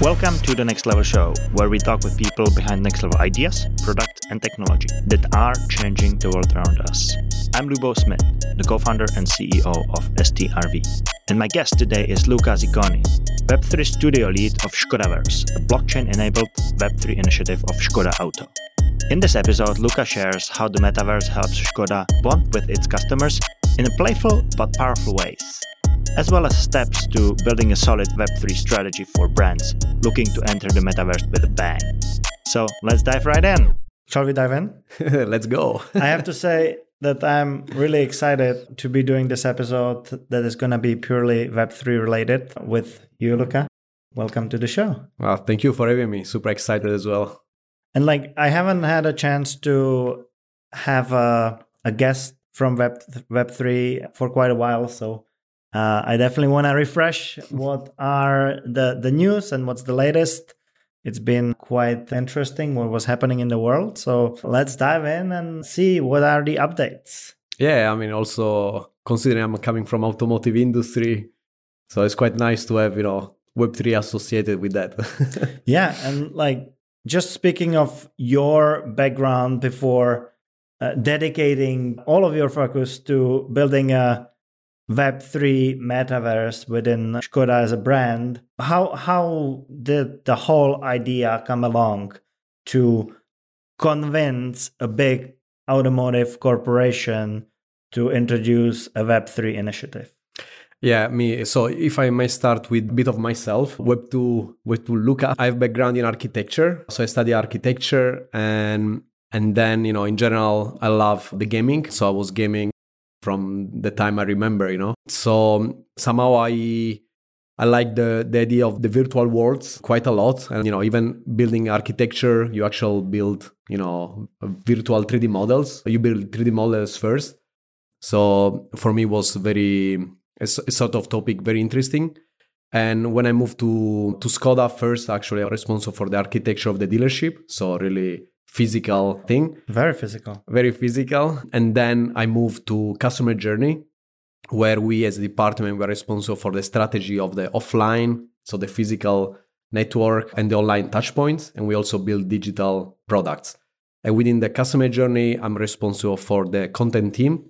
Welcome to the Next Level Show, where we talk with people behind next level ideas, product, and technology that are changing the world around us. I'm Lubo Smid, the co founder and CEO of STRV. And my guest today is Luca Zicconi, Web3 studio lead of Skodaverse, a blockchain enabled Web3 initiative of Skoda Auto. In this episode, Luca shares how the metaverse helps Skoda bond with its customers in a playful but powerful ways as well as steps to building a solid Web3 strategy for brands looking to enter the metaverse with a bang. So let's dive right in. Shall we dive in? let's go. I have to say that I'm really excited to be doing this episode that is going to be purely Web3 related with you, Luca. Welcome to the show. Well, thank you for having me. Super excited as well. And like, I haven't had a chance to have a, a guest from Web Web3 for quite a while, so uh, I definitely want to refresh what are the the news and what's the latest. It's been quite interesting what was happening in the world. So let's dive in and see what are the updates. Yeah, I mean, also considering I'm coming from automotive industry, so it's quite nice to have you know Web three associated with that. yeah, and like just speaking of your background before uh, dedicating all of your focus to building a Web3 metaverse within Skoda as a brand. How how did the whole idea come along to convince a big automotive corporation to introduce a Web3 initiative? Yeah, me. So if I may start with a bit of myself, Web2, Web2 Luca. I have background in architecture. So I study architecture and and then, you know, in general, I love the gaming. So I was gaming from the time I remember, you know. So um, somehow I I like the, the idea of the virtual worlds quite a lot. And, you know, even building architecture, you actually build, you know, virtual 3D models. You build 3D models first. So for me was very, a, sort of topic very interesting. And when I moved to, to Skoda first, actually, I was responsible for the architecture of the dealership. So really physical thing. Very physical. Very physical. And then I moved to customer journey, where we as a department were responsible for the strategy of the offline, so the physical network and the online touchpoints. And we also build digital products. And within the customer journey, I'm responsible for the content team.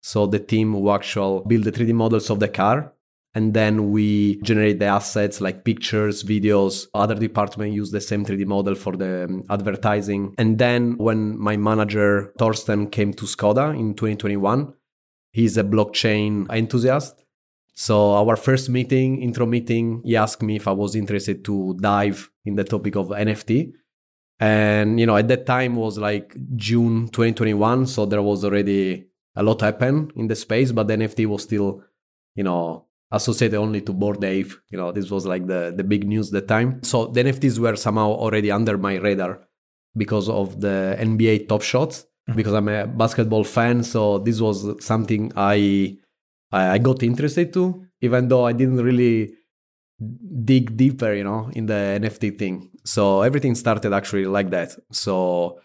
So the team who actually build the 3D models of the car and then we generate the assets like pictures videos other departments use the same 3d model for the um, advertising. And then when my manager torsten came to skoda in 2021 he's a blockchain enthusiast. So our first meeting intro meeting he asked me if i was interested to dive in the topic of nft and you know at that time was like june 2021 so there was already a lot happen in the space but the nft was still you know associated only to Bored Ape. You know, this was like the, the big news the time. So the NFTs were somehow already under my radar because of the NBA Top Shots, mm-hmm. because I'm a basketball fan. So this was something I I got interested to, even though I didn't really dig deeper, you know, in the NFT thing. So everything started actually like that. So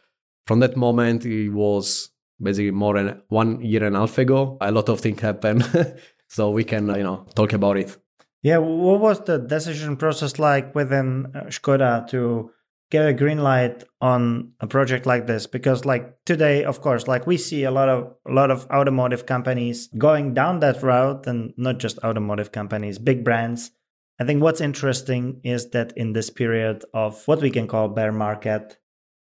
from that moment, it was basically more than one year and a half ago. A lot of things happened. so we can you know talk about it. Yeah what was the decision process like within uh, skoda to get a green light on a project like this? Because like today of course like we see a lot of a lot of automotive companies going down that route and not just automotive companies big brands. I think what's interesting is that in this period of what we can call bear market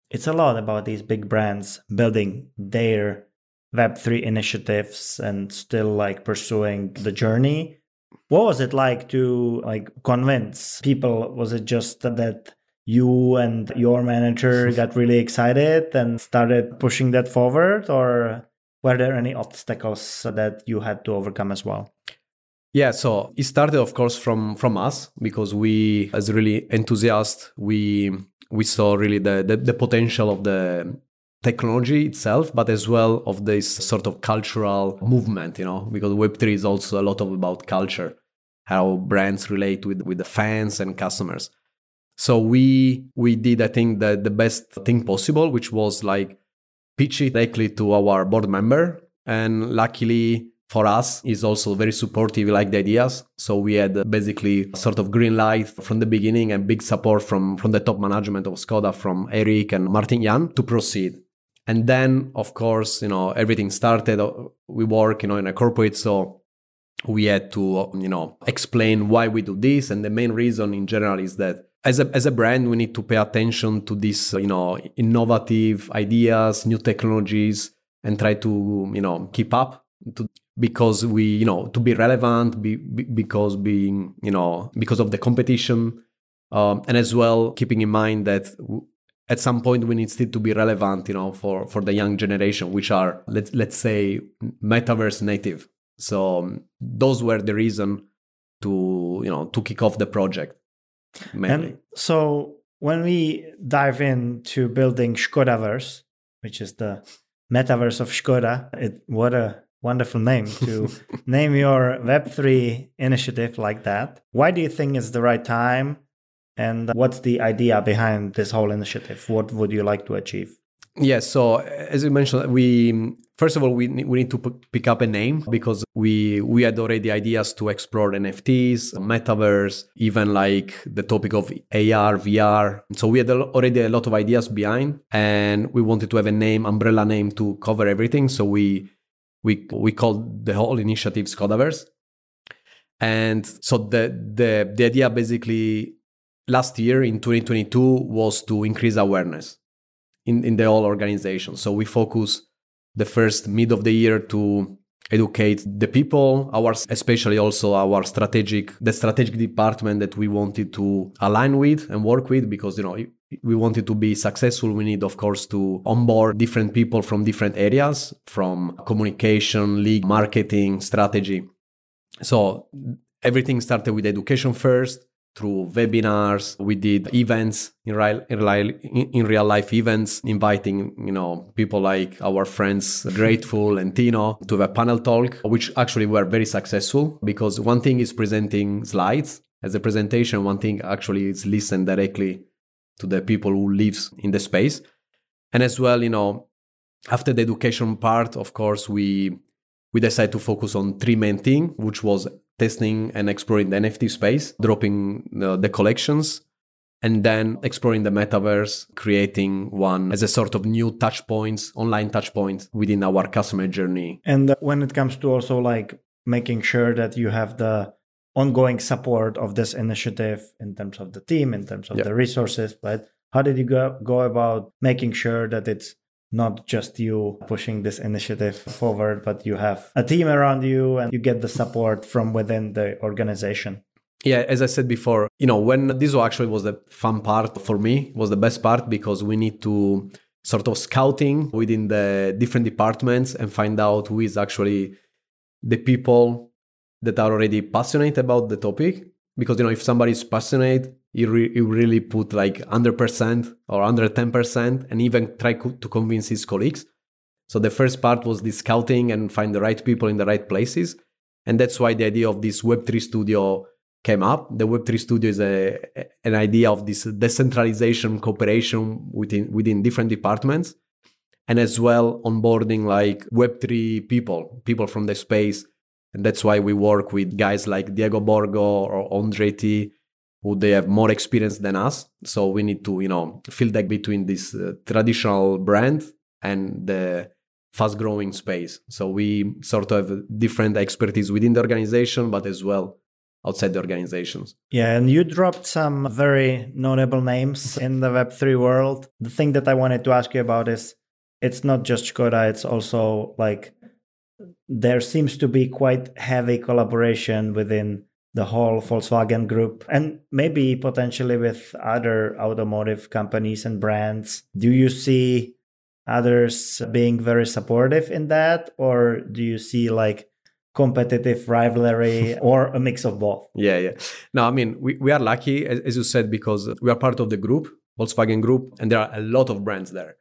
it's a lot about these big brands building their web3 initiatives and still like pursuing the journey. What was it like to like convince people? Was it just that you and your manager got really excited and started pushing that forward or were there any obstacles that you had to overcome as well? Yeah so it started of course from from us because we as really enthusiasts we we saw really the, the, the potential of the technology itself, but as well of this sort of cultural movement, you know, because Web3 is also a lot of about culture, how brands relate with, with the fans and customers. So we we did, I think, the, the best thing possible, which was like pitch it directly to our board member. And luckily, for us is also very supportive like the ideas so we had basically sort of green light from the beginning and big support from from the top management of skoda from eric and martin jahn to proceed and then of course you know everything started we work you know in a corporate so we had to you know explain why we do this. And the main reason in general is that as a, as a brand we need to pay attention to these you know innovative ideas new technologies and try to you know keep up to, because we you know to be relevant be, be, because being you know because of the competition. Um, and as well keeping in mind that at some point we need still to be relevant you know for for the young generation which are let's let's say metaverse native so um, those were the reason to you know to kick off the project mainly. and so when we dive into building Skodaverse, which is the metaverse of Skoda, it, what a wonderful name to name your Web3 initiative like that. Why do you think it's the right time? And what's the idea behind this whole initiative? What would you like to achieve? Yes. Yeah, so as you mentioned, we first of all we need, we need to p- pick up a name because we we had already ideas to explore NFTs, metaverse, even like the topic of AR, VR. So we had already a lot of ideas behind, and we wanted to have a name, umbrella name to cover everything. So we we we called the whole initiative Skodaverse. And so the the the idea basically last year in 2022 was to increase awareness in, in the whole organization. So we focus the first mid of the year to educate the people our especially also our strategic the strategic department that we wanted to align with and work with because you know we wanted to be successful we need of course to onboard different people from different areas from communication league marketing strategy so everything started with education first through webinars. We did events in real, in real, life events inviting you know people like our friends grateful and tino to the panel talk which actually were very successful because one thing is presenting slides. As a presentation one thing actually is listen directly to the people who lives in the space. And as well you know after the education part of course we we decided to focus on three main things which was testing and exploring the NFT space, dropping uh, the collections, and then exploring the metaverse, creating one as a sort of new touch points, online touch points within our customer journey. And when it comes to also like making sure that you have the ongoing support of this initiative in terms of the team, in terms of yeah. the resources, right? How did you go, go about making sure that it's not just you pushing this initiative forward, but you have a team around you and you get the support from within the organization. Yeah, as I said before, you know, when this actually was the fun part for me, was the best part because we need to sort of scouting within the different departments and find out who is actually the people that are already passionate about the topic. Because, you know, if somebody is passionate, you, re- you really put like 100% or under 10% and even try co- to convince his colleagues. So the first part was the scouting and find the right people in the right places. And that's why the idea of this Web3 studio came up. The Web3 studio is a, an idea of this decentralization cooperation within, within different departments. And as well, onboarding like Web3 people, people from the space. And that's why we work with guys like Diego Borgo or Andretti who they have more experience than us. So we need to, you know, fill that between this uh, traditional brand and the fast growing space. So we sort of have different expertise within the organization, but as well outside the organizations. Yeah, and you dropped some very notable names in the Web3 world. The thing that I wanted to ask you about is it's not just Skoda, it's also like there seems to be quite heavy collaboration within the whole Volkswagen group and maybe potentially with other automotive companies and brands. Do you see others being very supportive in that or do you see like competitive rivalry or a mix of both? Yeah, yeah. No, I mean, we, we are lucky, as, as you said, because we are part of the group, Volkswagen Group, and there are a lot of brands there.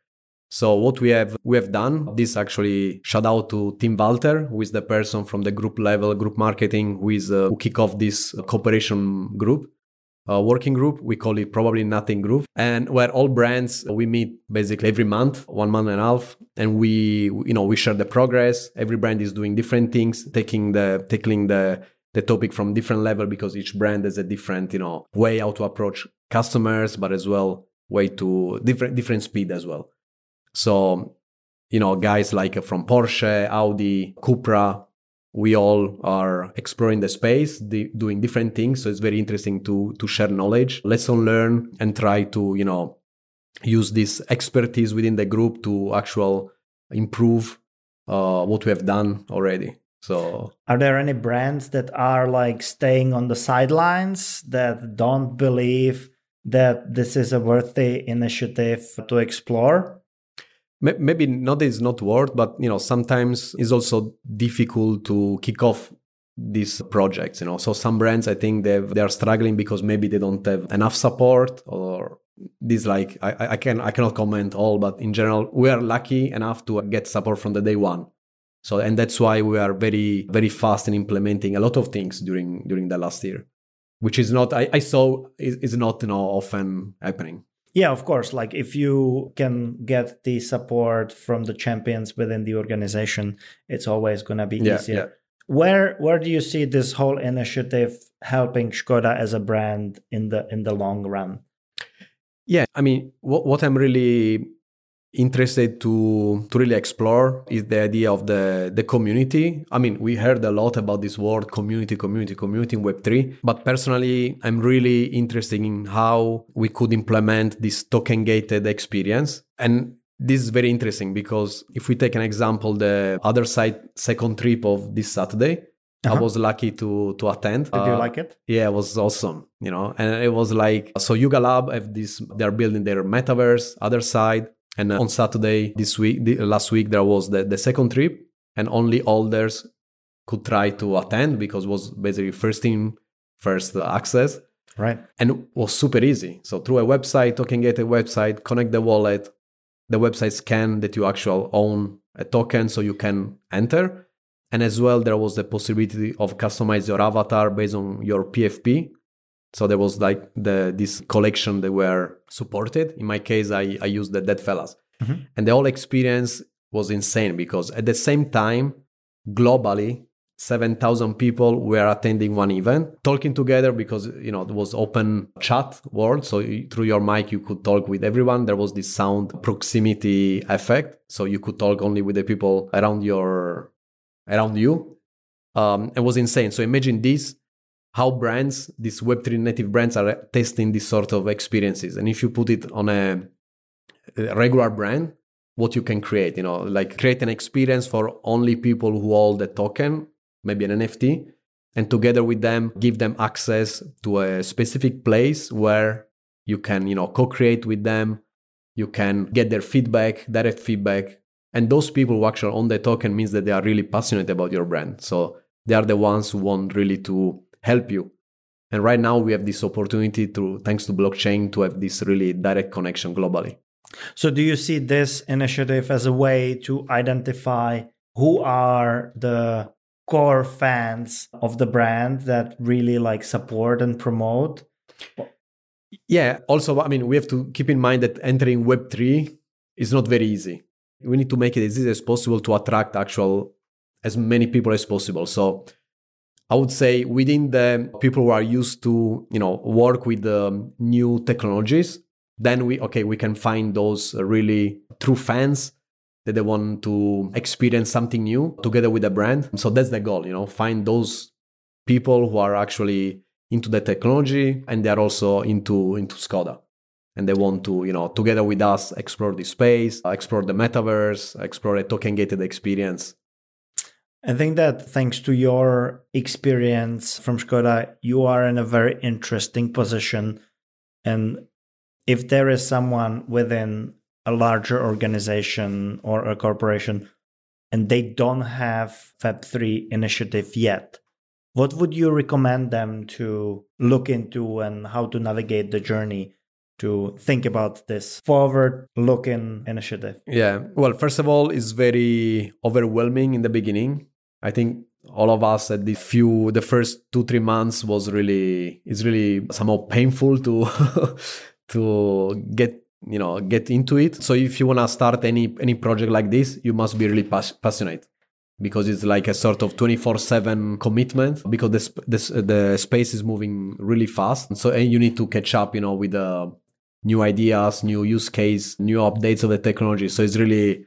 So what we have we have done this actually shout out to Tim Walter, who is the person from the group level, group marketing, who is uh, who kick off this cooperation group. uh, working group. We call it probably nothing group, and where all brands we meet basically every month, one month and a half, and we you know we share the progress. Every brand is doing different things, taking the tackling the the topic from different level because each brand has a different you know way how to approach customers, but as well way to different different speed as well. So you know guys like from Porsche, Audi, Cupra, we all are exploring the space doing different things. So it's very interesting to to share knowledge lesson learn and try to you know use this expertise within the group to actual improve uh, what we have done already. So are there any brands that are like staying on the sidelines that don't believe that this is a worthy initiative to explore maybe not is not worth, but you know sometimes it's also difficult to kick off these projects you know. So some brands i think they they are struggling because maybe they don't have enough support or this like I, I can i cannot comment all but in general we are lucky enough to get support from the day one. So and that's why we are very very fast in implementing a lot of things during during the last year which is not i, I saw is, is not you know often happening yeah, of course. Like if you can get the support from the champions within the organization, it's always going to be yeah, easier. Yeah. Where where do you see this whole initiative helping Skoda as a brand in the in the long run? Yeah, I mean, what what I'm really interested to to really explore is the idea of the the community i mean we heard a lot about this word community community community in web3 but personally i'm really interested in how we could implement this token gated experience and this is very interesting because if we take an example the Otherside second trip of this saturday uh-huh. I was lucky to to attend. Did uh, you like it? Yeah, it was awesome. You know, and it was like so. Yuga Lab have this. They're building their metaverse. Otherside and uh, on Saturday this week, the, last week, there was the, the second trip, and only holders could try to attend because it was basically first in, first access. Right. And it was super easy. So through a website, token gated website, connect the wallet, the website scan that you actually own a token so you can enter. And as well, there was the possibility of customize your avatar based on your PFP. So there was like the this collection that were supported. In my case, I, I used the Deadfellaz. Mm-hmm. And the whole experience was insane because at the same time, globally, 7,000 people were attending one event, talking together because, you know, it was open chat world. So through your mic, you could talk with everyone. There was this sound proximity effect. So you could talk only with the people around your, around you. Um, it was insane. So imagine this how brands, these Web3 native brands, are testing this sort of experiences. And if you put it on a, a regular brand, what you can create, you know, like create an experience for only people who hold the token, maybe an NFT, and together with them, give them access to a specific place where you can, you know, co-create with them. You can get their feedback, direct feedback. And those people who actually own the token means that they are really passionate about your brand. So they are the ones who want really to help you. And right now we have this opportunity to, thanks to blockchain, to have this really direct connection globally. So do you see this initiative as a way to identify who are the core fans of the brand that really like support and promote? Yeah, also I mean we have to keep in mind that entering web3 is not very easy. We need to make it as easy as possible to attract actual as many people as possible. So I would say within the people who are used to, you know, work with the new technologies, then we okay, we can find those really true fans that they want to experience something new together with the brand. So that's the goal, you know, find those people who are actually into the technology and they're also into into Skoda. And they want to, you know, together with us explore the space, explore the metaverse, explore a token gated experience I think that thanks to your experience from Skoda, you are in a very interesting position. And if there is someone within a larger organization or a corporation and they don't have Web3 initiative yet, what would you recommend them to look into and how to navigate the journey to think about this forward looking initiative? Yeah. Well, first of all, it's very overwhelming in the beginning. I think all of us at the few the first two three months was really it's really somehow painful to to get you know get into it so if you want to start any any project like this you must be really pas- passionate because it's like a sort of 24/7 commitment because this this the space is moving really fast so and you need to catch up you know with the new ideas new use case new updates of the technology. So it's really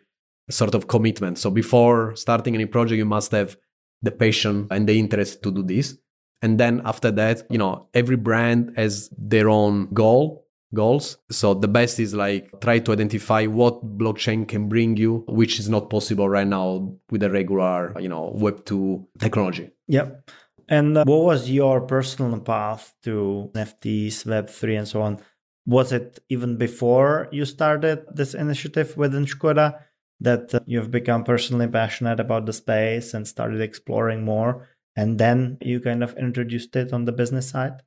a sort of commitment. So before starting any project you must have the passion and the interest to do this. And then after that you know every brand has their own goal goals. So the best is like try to identify what blockchain can bring you which is not possible right now with a regular you know web 2 technology. Yep. And uh, what was your personal path to nfts web3 and so on was it even before you started this initiative within Škoda that uh, you've become personally passionate about the space and started exploring more and then you kind of introduced it on the business side?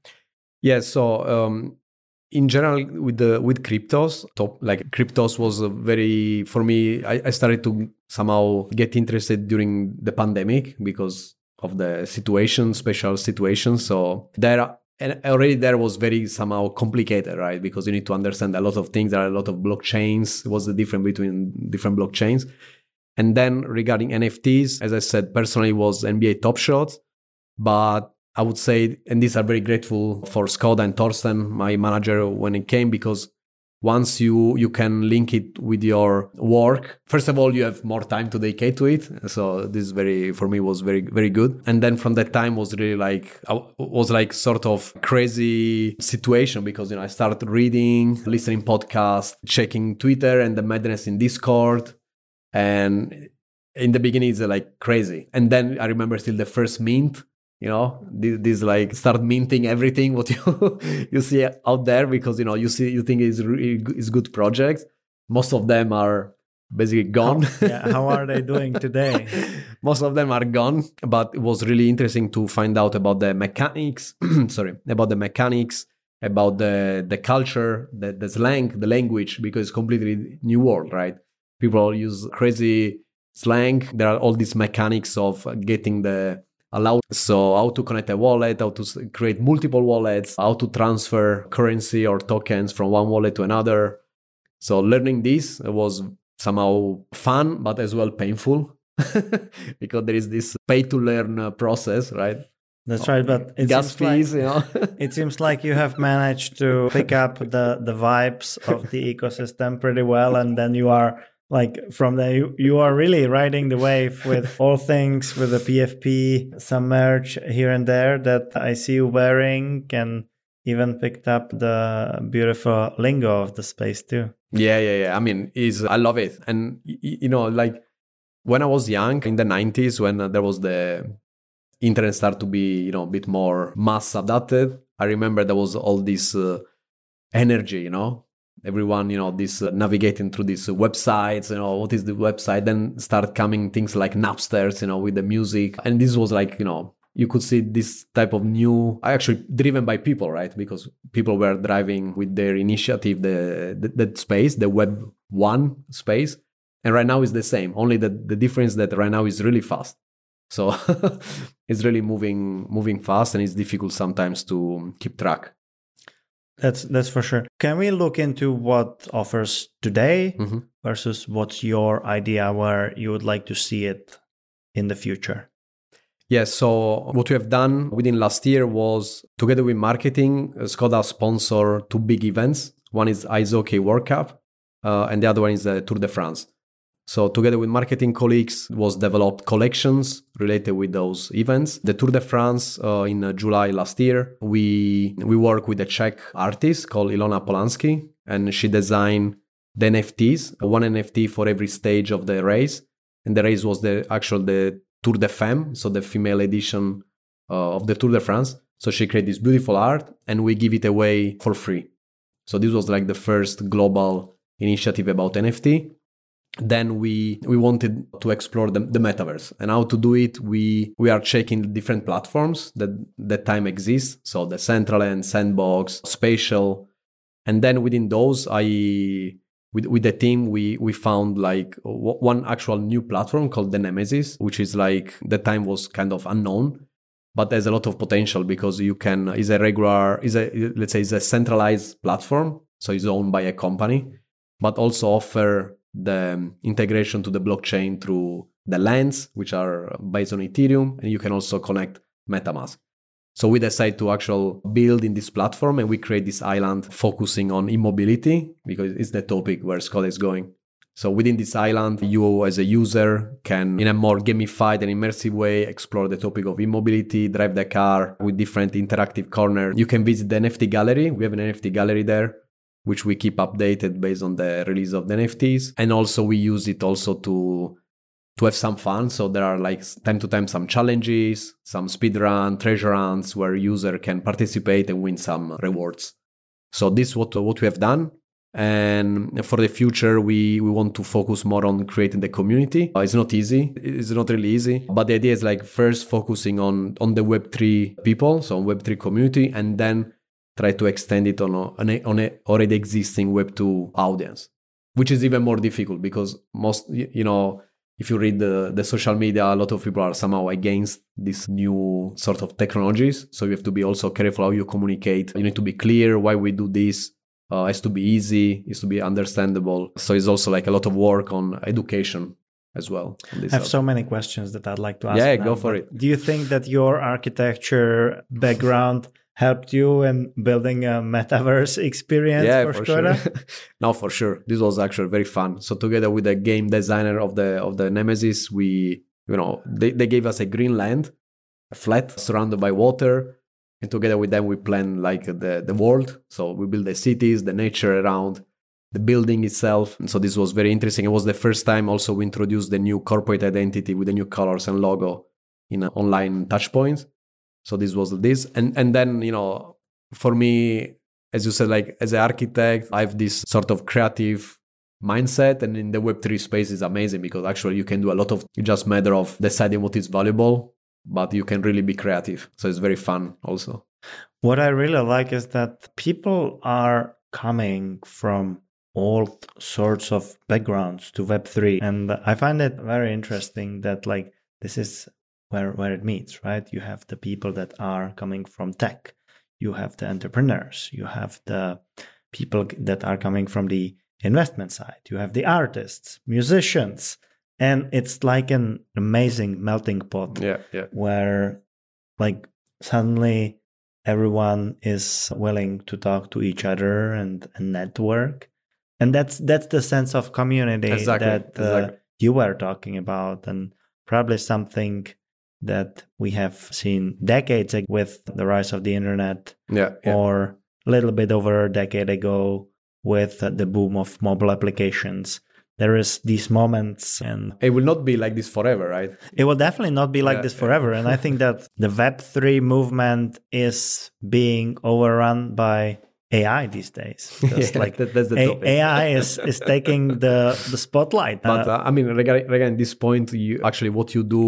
Yeah so um, in general with the with cryptos top like cryptos was a very for me I, I started to somehow get interested during the pandemic because of the situation special situation. So there and already there was very somehow complicated right? Because you need to understand a lot of things. There are a lot of blockchains. What's the difference between different blockchains? And then regarding nfts as i said personally was nba top shot. But I would say, and these are very grateful for Scott and Thorsten, my manager, when it came because once you you can link it with your work. First of all you have more time to dedicate to it. So this very for me was very very good. And then from that time was really like was like sort of crazy situation because you know i started reading listening podcast checking twitter and the madness in discord. And in the beginning it's like crazy. And then i remember still the first mint you know this, this like start minting everything what you you see out there because you know you see you think is really is good projects. Most of them are basically gone. how, yeah, how are they doing today? Most of them are gone but it was really interesting to find out about the mechanics sorry about the mechanics about the the culture the, the slang the language because it's completely new world right? People use crazy slang. There are all these mechanics of getting the allow so how to connect a wallet how to create multiple wallets how to transfer currency or tokens from one wallet to another so learning this was somehow fun but as well painful because there is this pay to learn uh, process right that's right, but it gas fees, like, you know. it seems like you have managed to pick up the the vibes of the ecosystem pretty well, and then you are like from the you, you are really riding the wave with all things with the PFP, some merch here and there that I see you wearing and even picked up the beautiful lingo of the space too. Yeah, yeah, yeah. I mean, is I love it, and you know, like when I was young in the '90s, when there was the internet start to be, you know, a bit more mass adapted. I remember there was all this uh, energy, you know, everyone you know this uh, navigating through these websites you know what is the website? Then start coming things like napsters you know with the music. And this was like you know you could see this type of new actually driven by people right? Because people were driving with their initiative the the, the space the web one space. And right now is the same only that the difference that right now is really fast. So it's really moving moving fast and it's difficult sometimes to keep track that's that's for sure. Can we look into what offers today mm-hmm. versus what's your idea where you would like to see it in the future? Yes. So what we have done within last year was together with marketing, uh, Skoda sponsor two big events. One is Hockey World Cup, uh, and the other one is the Tour de France. So together with marketing colleagues was developed collections related with those events. The Tour de France uh, in uh, July last year, we we work with a Czech artist called Ilona Polansky and she designed the NFTs, one NFT for every stage of the race. And the race was the actual the Tour de Femme, so the female edition uh, of the Tour de France. So she created this beautiful art and we give it away for free. So this was like the first global initiative about NFT then we we wanted to explore the, the metaverse. And how to do it we we are checking different platforms that that time exists. So the Decentraland sandbox spatial. And then within those i with, with the team, we we found like one actual new platform called the Nemesis, which is like the time was kind of unknown, but there's a lot of potential because you can is a regular is a let's say is a centralized platform, so it's owned by a company, but also offer the um, integration to the blockchain through the lens, which are based on Ethereum, and you can also connect MetaMask. So we decided to actually build in this platform and we create this island focusing on e-mobility because it's the topic where Škoda is going. So within this island, you as a user can, in a more gamified and immersive way, explore the topic of e-mobility, drive the car with different interactive corners. You can visit the NFT gallery. We have an NFT gallery there, which we keep updated based on the release of the NFTs. And also we use it also to to have some fun. So there are like time to time some challenges, some speed run, treasure runs where user can participate and win some rewards. So this is what what we have done. And for the future, we, we want to focus more on creating the community. Uh, it's not easy. It's not really easy. But the idea is like first focusing on, on the Web3 people, so Web3 community, and then try to extend it on a, on a, on a already existing Web2 audience, which is even more difficult because most, you know, if you read the, the social media, a lot of people are somehow against these new sort of technologies. So you have to be also careful how you communicate. You need to be clear why we do this. Uh, it has to be easy, it has to be understandable. So it's also like a lot of work on education as well. I have so many questions that I'd like to ask. Yeah, now, go for it. Do you think that your architecture background helped you in building a metaverse experience yeah, for, for Škoda? Sure. no, for sure. This was actually very fun. So together with the game designer of the of the Nemesis, we you know they, they gave us a green land, a flat surrounded by water, and together with them we planned like the the world. So we build the cities, the nature around, the building itself. And so this was very interesting. It was the first time also we introduced the new corporate identity with the new colors and logo in uh, online touchpoints. So this was this, and and then you know, for me, as you said, like as an architect, I have this sort of creative mindset, and in the Web three space is amazing because actually you can do a lot of. Just matter of deciding what is valuable, but you can really be creative. So it's very fun also. What I really like is that people are coming from all sorts of backgrounds to web3 and i find it very interesting that like this is where where it meets right? You have the people that are coming from tech. You have the entrepreneurs. You have the people that are coming from the investment side. You have the artists musicians and it's like an amazing melting pot yeah yeah. where like suddenly everyone is willing to talk to each other and, and network. And that's that's the sense of community exactly, that uh, exactly. you were talking about and probably something that we have seen decades ago with the rise of the internet yeah, yeah. or a little bit over a decade ago with the boom of mobile applications. There is these moments and it will not be like this forever right? It will definitely not be like Yeah, this forever and i think that the web3 movement is being overrun by ai these days because Yeah, like that- that's the topic. ai is is taking the the spotlight But Uh, uh, I mean, regarding, regarding this point, you actually what you do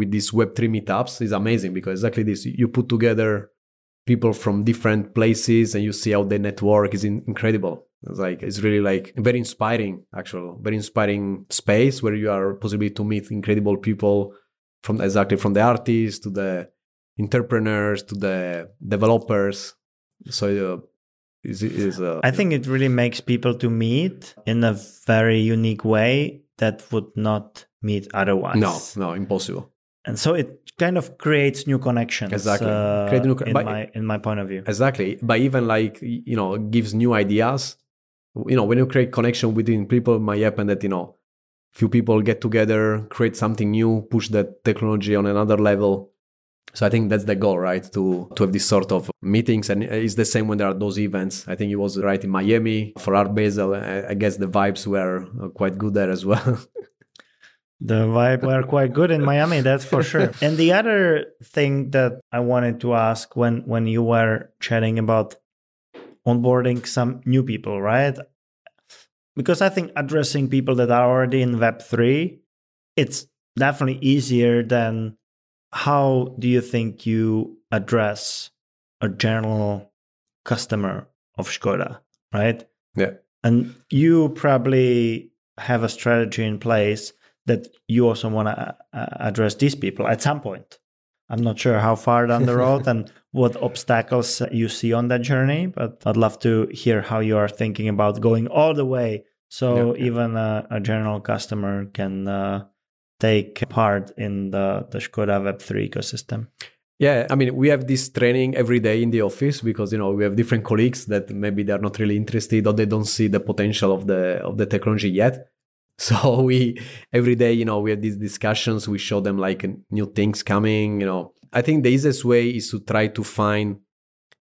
with these Web three meetups is amazing because exactly this you put together people from different places and you see how they network is in, incredible. It's like it's really like very inspiring, actual very inspiring space where you are possibly to meet incredible people from exactly from the artists to the entrepreneurs to the developers. So uh, is is uh, i think it really makes people to meet in a very unique way that would not meet otherwise. No no impossible. and so it kind of creates new connections Exactly. uh, Create new in but- my in my point of view. Exactly. But even like you know gives new ideas. You know when you create connection within people it might happen that you know few people get together create something new push that technology on another level so i think that's the goal right? To to have this sort of meetings. And it's the same when there are those events. I think it was right in miami for art basel. I, guess the vibes were uh, quite good there as well. The vibe were quite good in Miami, that's for sure. and the other thing that I wanted to ask when when you were chatting about onboarding some new people, right? Because I think addressing people that are already in Web three, it's definitely easier than how do you think you address a general customer of Skoda, right? yeah And you probably have a strategy in place that you also want to uh, address these people at some point. I'm not sure how far down the road and what obstacles you see on that journey, but I'd love to hear how you are thinking about going all the way so yeah, even a, a, general customer can uh, take part in the, the Skoda Web3 ecosystem. Yeah, I mean, we have this training every day in the office because you know we have different colleagues that maybe they're not really interested or they don't see the potential of the of the technology yet. So we every day, you know, we have these discussions. We show them like new things coming. You know, I think the easiest way is to try to find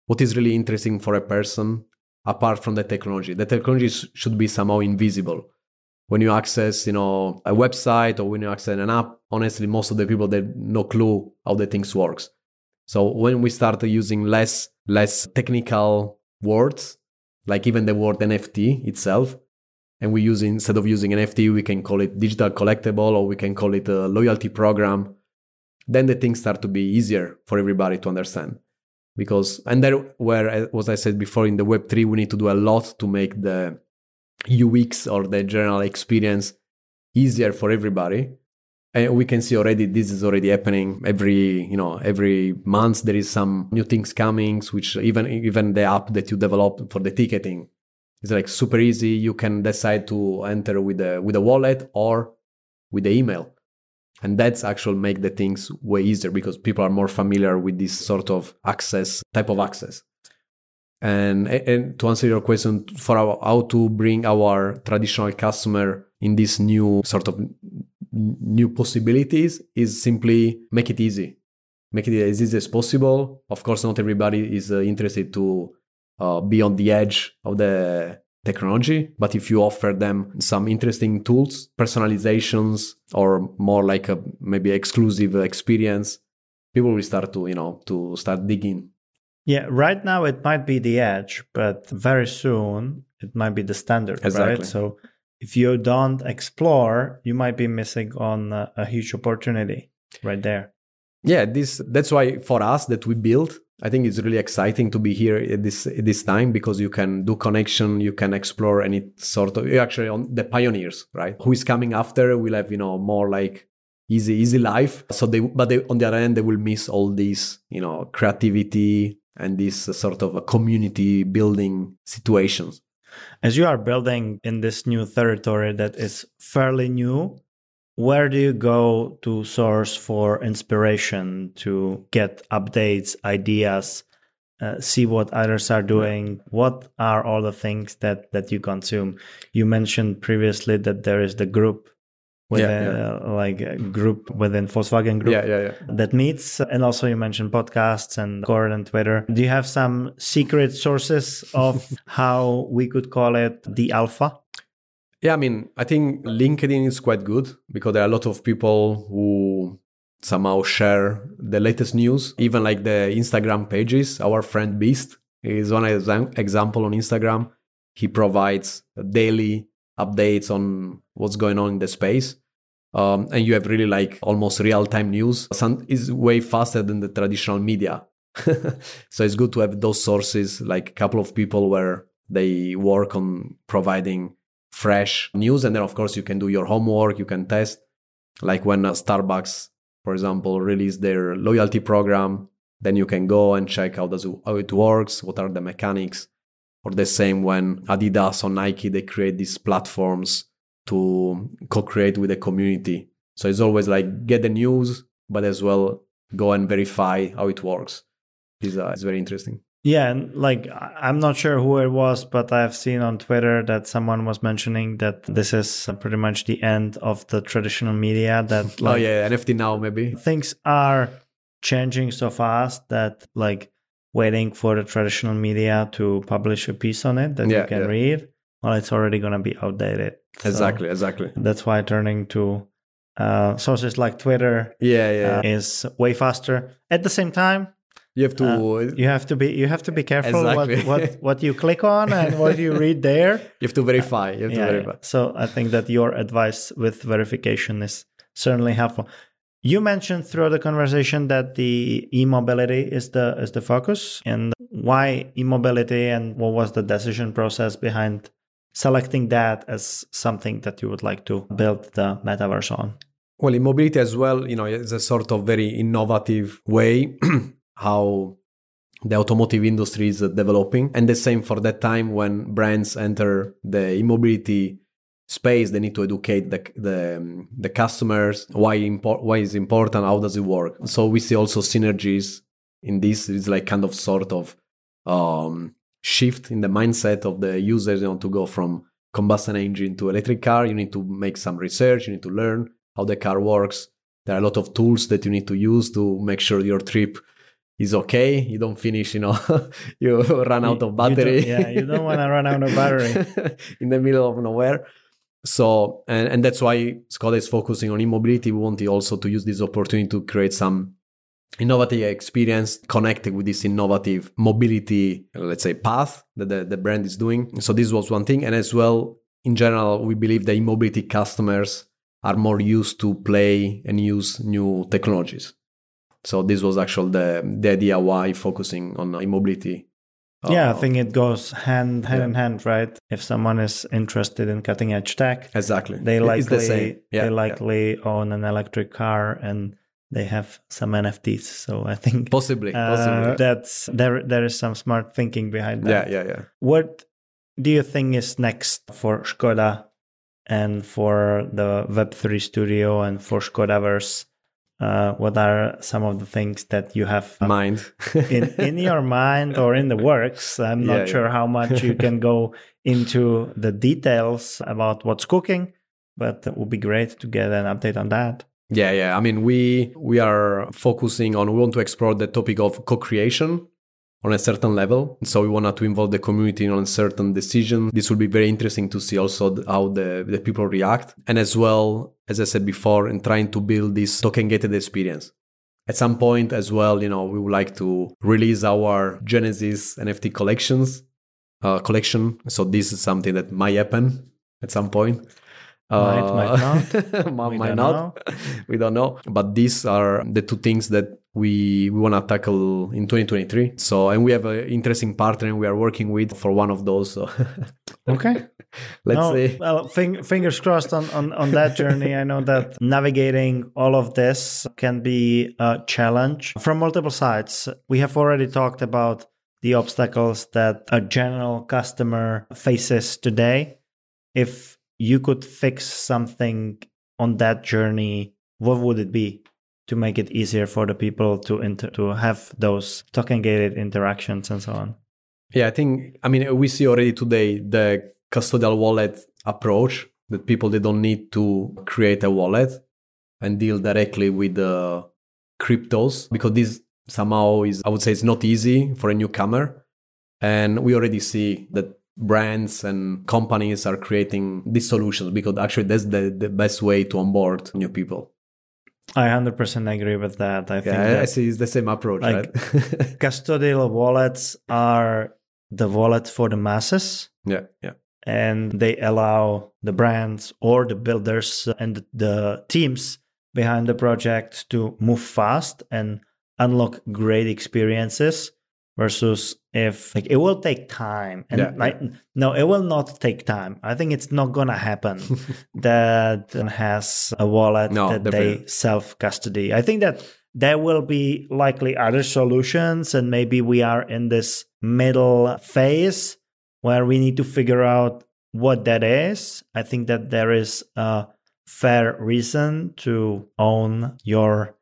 what is really interesting for a person apart from the technology. The technology should be somehow invisible. When you access, you know, a website or when you access an app, honestly, most of the people they no clue how the things works. So when we start using less less technical words, like even the word NFT itself, and we use instead of using NFT, we can call it digital collectible or we can call it a loyalty program. Then the things start to be easier for everybody to understand. Because and there where as I said before in the web three, we need to do a lot to make the UX or the general experience easier for everybody. And we can see already this is already happening every you know every month there is some new things coming which even even the app that you develop for the ticketing it's like super easy. You can decide to enter with a with a wallet or with the email. And that's actually make the things way easier because people are more familiar with this sort of access type of access. And, and to answer your question for our, how to bring our traditional customer in this new sort of new possibilities is simply make it easy. Make it as easy as possible. Of course not everybody is uh, interested to uh, be on the edge of the technology but if you offer them some interesting tools personalizations or more like a maybe exclusive experience people will start to you know to start digging yeah right now it might be the edge but very soon it might be the standard exactly. right so if you don't explore you might be missing on a, a huge opportunity right there yeah this that's why for us that we build I think it's really exciting to be here at this at this time because you can do connection, you can explore any sort of actually on the pioneers, right? Who is coming after will have you know more like easy easy life. So they but they, on the other end they will miss all these you know creativity and this sort of a community building situations. As you are building in this new territory that is fairly new, where do you go to source for inspiration to get updates ideas uh, see what others are doing what are all the things that that you consume you mentioned previously that there is the group within yeah, yeah. Uh, like a group within Volkswagen group yeah, yeah, yeah. that meets and also you mentioned podcasts and Discord and Twitter do you have some secret sources of how we could call it the alpha yeah, I mean, I think LinkedIn is quite good because there are a lot of people who somehow share the latest news, even like the Instagram pages. Our friend Beast is one example on Instagram. He provides daily updates on what's going on in the space. Um, and you have really like almost real time news. Some is way faster than the traditional media. so it's good to have those sources, like a couple of people where they work on providing fresh news and then of course you can do your homework you can test like when uh, starbucks for example release their loyalty program then you can go and check how does how it works what are the mechanics or the same when adidas or nike they create these platforms to co-create with the community so it's always like get the news but as well go and verify how it works it's, uh, it's very interesting yeah, and like I'm not sure who it was, but I've seen on Twitter that someone was mentioning that this is pretty much the end of the traditional media. That oh, like, oh yeah, NFT now maybe things are changing so fast that like waiting for the traditional media to publish a piece on it that yeah, you can yeah. read, well, it's already gonna be outdated. Exactly, so exactly. That's why turning to uh, sources like Twitter, yeah, yeah, uh, is way faster. At the same time, you have to uh, you have to be you have to be careful exactly. what, what what you click on and what you read there you have to verify you have yeah, to verify yeah. so i think that your advice with verification is certainly helpful you mentioned throughout the conversation that the e-mobility is the is the focus and why e-mobility and what was the decision process behind selecting that as something that you would like to build the metaverse on? Well, in mobility as well, you know, it's a sort of very innovative way how the automotive industry is developing. And the same for that time when brands enter the e-mobility space, they need to educate the the, the customers why import why is important, how does it work. So we see also synergies in this. It's like kind of sort of um, shift in the mindset of the users. You know, to go from combustion engine to electric car, you need to make some research. You need to learn how the car works. There are a lot of tools that you need to use to make sure your trip is okay. You don't finish, you know, you run out of battery. You yeah, you don't want to run out of battery in the middle of nowhere. So, and, and that's why Skoda is focusing on e-mobility. We want to also to use this opportunity to create some innovative experience connected with this innovative mobility, let's say, path that the, the brand is doing. So this was one thing. And as well, in general, we believe the e-mobility customers are more used to play and use new technologies. So this was actually the, the idea why focusing on e-mobility. Yeah, uh, I think it goes hand hand yeah. in hand, right? If someone is interested in cutting edge tech, exactly, they likely the yeah, they likely yeah. own an electric car and they have some NFTs. So I think possibly, uh, possibly that's there. There is some smart thinking behind that. Yeah, yeah, yeah. What do you think is next for Skoda and for the Web3 Studio and for Skodaverse? Uh, what are some of the things that you have uh, mind in, in your mind or in the works? I'm not yeah, sure yeah. how much you can go into the details about what's cooking, but it would be great to get an update on that. Yeah, yeah. I mean, we we are focusing on we want to explore the topic of co-creation on a certain level. So we wanted to involve the community on certain decision. This will be very interesting to see also how the, the people react. And as well, as I said before, in trying to build this token gated experience. At some point as well, you know, we would like to release our Genesis NFT collections uh, collection. So this is something that might happen at some point. Might, uh, might not. might, might not. we don't know. But these are the two things that we we want to tackle in 2023. So, and we have an interesting partner we are working with for one of those. So. okay. Let's no, see. Well, fing- fingers crossed on, on, on that journey. I know that navigating all of this can be a challenge from multiple sides. We have already talked about the obstacles that a general customer faces today. If you could fix something on that journey, what would it be? to make it easier for the people to inter- to have those token gated interactions and so on. Yeah, I think I mean we see already today the custodial wallet approach that people they don't need to create a wallet and deal directly with the cryptos because this somehow is I would say it's not easy for a newcomer and we already see that brands and companies are creating these solutions because actually that's the, the best way to onboard new people I 100% agree with that. I yeah, think I see it's the same approach, like, right? custodial wallets are the wallet for the masses. Yeah, yeah. And they allow the brands or the builders and the teams behind the project to move fast and unlock great experiences versus if like it will take time and yeah, like yeah. no it will not take time i think it's not gonna happen that has a wallet no, that definitely. they self custody i think that there will be likely other solutions and maybe we are in this middle phase where we need to figure out what that is i think that there is a fair reason to own your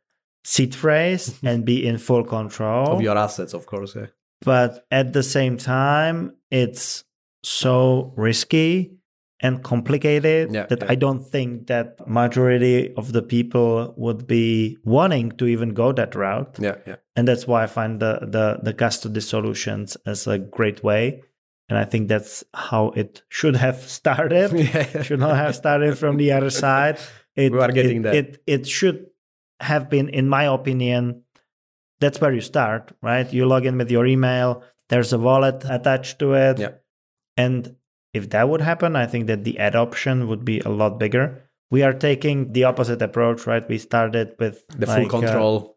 seed phrase and be in full control of your assets, of course. Yeah. But at the same time, it's so risky and complicated yeah, that yeah. I don't think that majority of the people would be wanting to even go that route. Yeah, yeah. And that's why I find the the the custody solutions as a great way. And I think that's how it should have started. yeah. Should not have started from the other side. It, we are getting it, that. It it should have been, in my opinion, that's where you start, right? You log in with your email, there's a wallet attached to it. Yeah. And if that would happen, I think that the adoption would be a lot bigger. We are taking the opposite approach, right? We started with the like, full uh, control. Uh,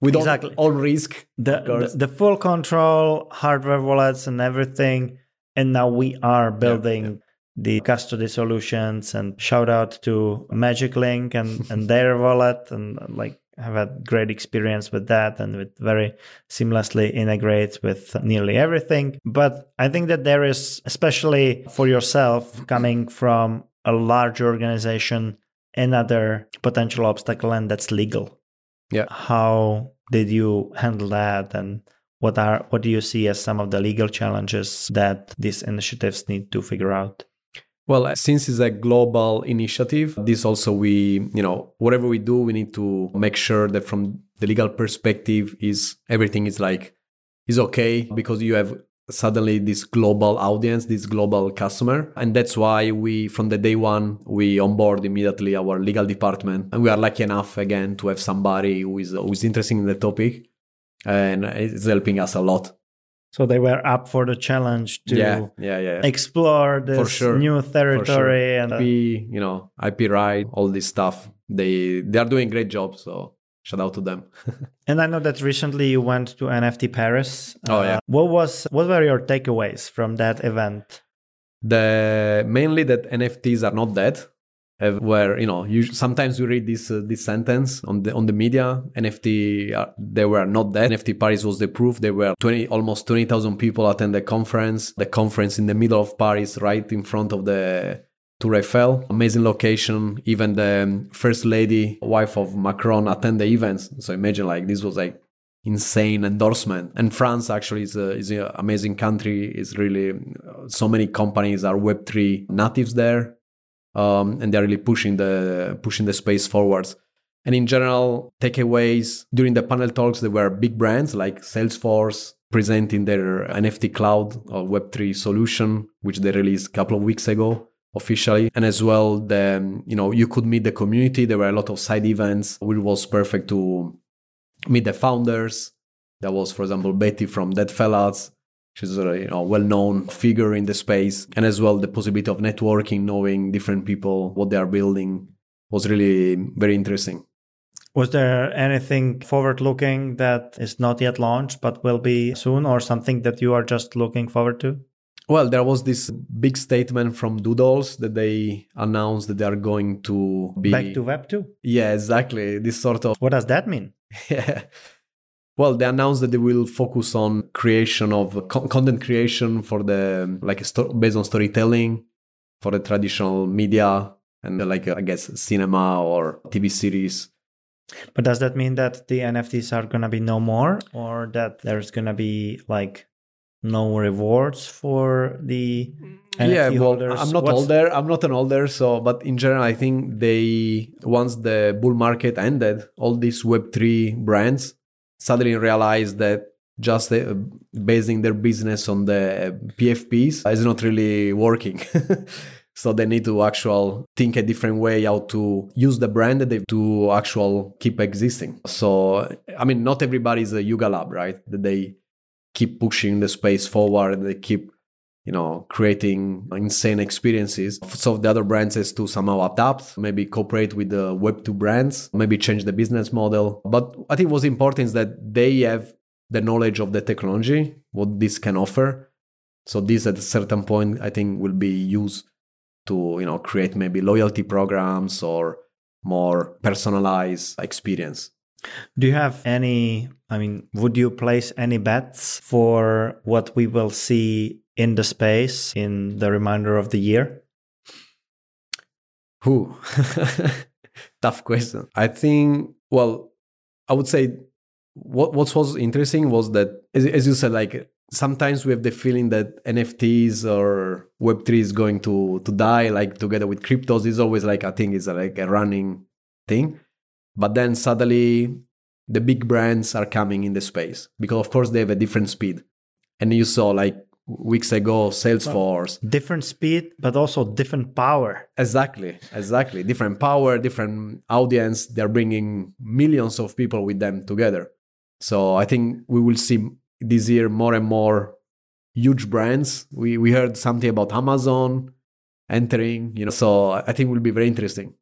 with exactly. all, all risk. The, the, the full control, hardware wallets and everything. And now we are building yeah, yeah. the custody solutions and shout out to Magic Link and, and their wallet and like have had great experience with that and it very seamlessly integrates with nearly everything. But I think that there is, especially for yourself coming from a large organization, another potential obstacle and that's legal. Yeah. How did you handle that and what are what do you see as some of the legal challenges that these initiatives need to figure out? Well, uh, since it's a global initiative, this also we, you know, whatever we do, we need to make sure that from the legal perspective is everything is like is okay because you have suddenly this global audience, this global customer. And that's why we, from the day one, we onboard immediately our legal department. And we are lucky enough again to have somebody who is, who is interested in the topic and it's helping us a lot. So they were up for the challenge to yeah, yeah, yeah. explore this sure. new territory sure. and uh, IP, you know, IP right, all this stuff. They they are doing great job. So shout out to them. and I know that recently you went to NFT Paris. Oh yeah. Uh, what was what were your takeaways from that event? The mainly that NFTs are not dead where you know you sometimes you read this uh, this sentence on the on the media nft uh, they were not dead nft paris was the proof there were 20 almost 20000 people attend the conference the conference in the middle of paris right in front of the Tour Eiffel, amazing location. Even the first lady, wife of Macron, attend the events. So imagine like this was like insane endorsement. And France actually is a, is an amazing country. It's really uh, so many companies are Web three natives there um, and they're really pushing the pushing the space forwards. And in general, takeaways during the panel talks, there were big brands like Salesforce presenting their NFT cloud or Web3 solution, which they released a couple of weeks ago officially. And as well, the you know you could meet the community. There were a lot of side events, which was perfect to meet the founders. There was, for example, Betty from Deadfellaz she's a you know, well-known figure in the space and as well the possibility of networking knowing different people what they are building was really very interesting. Was there anything forward looking that is not yet launched but will be soon or something that you are just looking forward to? Well there was this big statement from doodles that they announced that they are going to be back to web 2 yeah exactly. This sort of what does that mean? Yeah well, they announced that they will focus on creation of co- content creation for the like sto- based on storytelling for the traditional media and the, like I guess cinema or TV series. But does that mean that the NFTs are gonna be no more, or that there's gonna be like no rewards for the NFT yeah, well, holders? I'm not What's... older. I'm not an older, so but in general, I think they once the bull market ended, all these Web three brands suddenly realized that just uh, basing their business on the PFPs is not really working. so they need to actual think a different way how to use the brand that to actual keep existing. So I mean, not everybody is a Yuga Lab, right? That they keep pushing the space forward. They keep you know, creating insane experiences. So the other brands is to somehow adapt, maybe cooperate with the Web2 brands, maybe change the business model. But I think what's important is that they have the knowledge of the technology, what this can offer. So this at a certain point, I think will be used to, you know, create maybe loyalty programs or more personalized experience. Do you have any, I mean, would you place any bets for what we will see in the space in the remainder of the year? Who? Tough question. I think, well, I would say what what was interesting was that, as, as you said, like sometimes we have the feeling that NFTs or Web3 is going to, to die, like together with cryptos. Is always like, I think it's like a running thing. But then suddenly the big brands are coming in the space because, of course, they have a different speed. And you saw like weeks ago salesforce. Different speed but also different power. Exactly exactly. Different power different audience. They're bringing millions of people with them together. So i think we will see this year more and more huge brands. We we heard something about amazon entering you know so i think it will be very interesting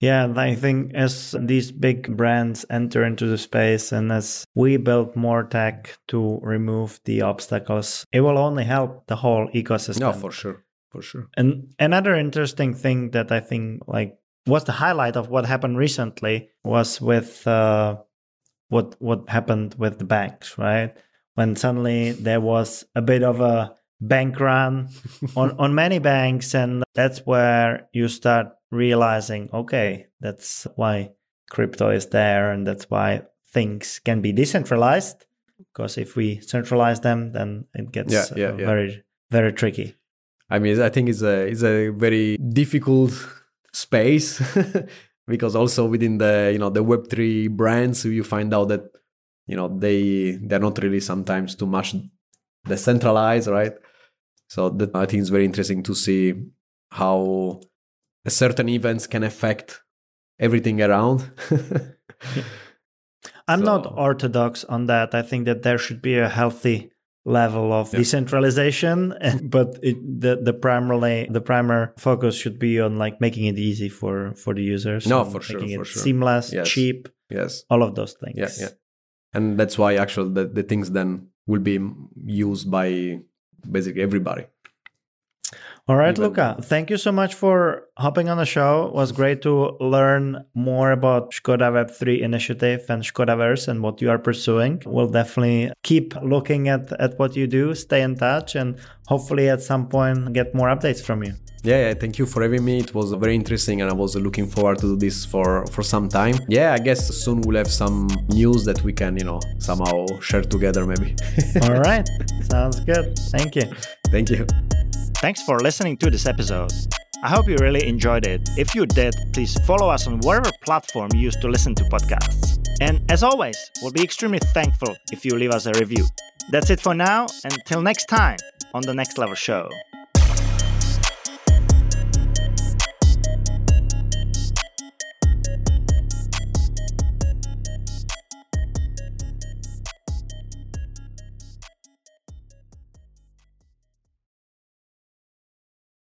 yeah, I think as these big brands enter into the space and as we build more tech to remove the obstacles, it will only help the whole ecosystem. No, for sure. for sure. And another interesting thing that I think like was the highlight of what happened recently was with uh, what what happened with the banks, right? When suddenly there was a bit of a bank run on on many banks, and that's where you start realizing, okay, that's why crypto is there, and that's why things can be decentralized. Because if we centralize them, then it gets Yeah, yeah, uh, yeah. very very tricky. I mean, I think it's a it's a very difficult space because also within the you know the Web three brands, you find out that you know they they're not really sometimes too much decentralized, right? So that I think it's very interesting to see how certain events can affect everything around. I'm not orthodox on that. I think that there should be a healthy level of Yeah. decentralization, but it, the the primarily the primary focus should be on like making it easy for for the users. No, for sure, making for it sure. seamless, Yes. cheap, yes. all of those things. Yeah, yeah. And that's why actually the, the things then will be used by basically everybody. All right, Even- Luca. Thank you so much for hopping on the show. It was great to learn more about Skoda Web3 initiative and Skodaverse and what you are pursuing. We'll definitely keep looking at, at what you do, stay in touch, and hopefully at some point get more updates from you. Yeah, yeah, thank you for having me. It was very interesting and I was looking forward to do this for, for some time. Yeah, I guess soon we'll have some news that we can, you know, somehow share together maybe. All right. Sounds good. Thank you. thank you. Thanks for listening to this episode. I hope you really enjoyed it. If you did, please follow us on whatever platform you use to listen to podcasts. And as always, we'll be extremely thankful if you leave us a review. That's it for now. Until next time on the Next Level Show.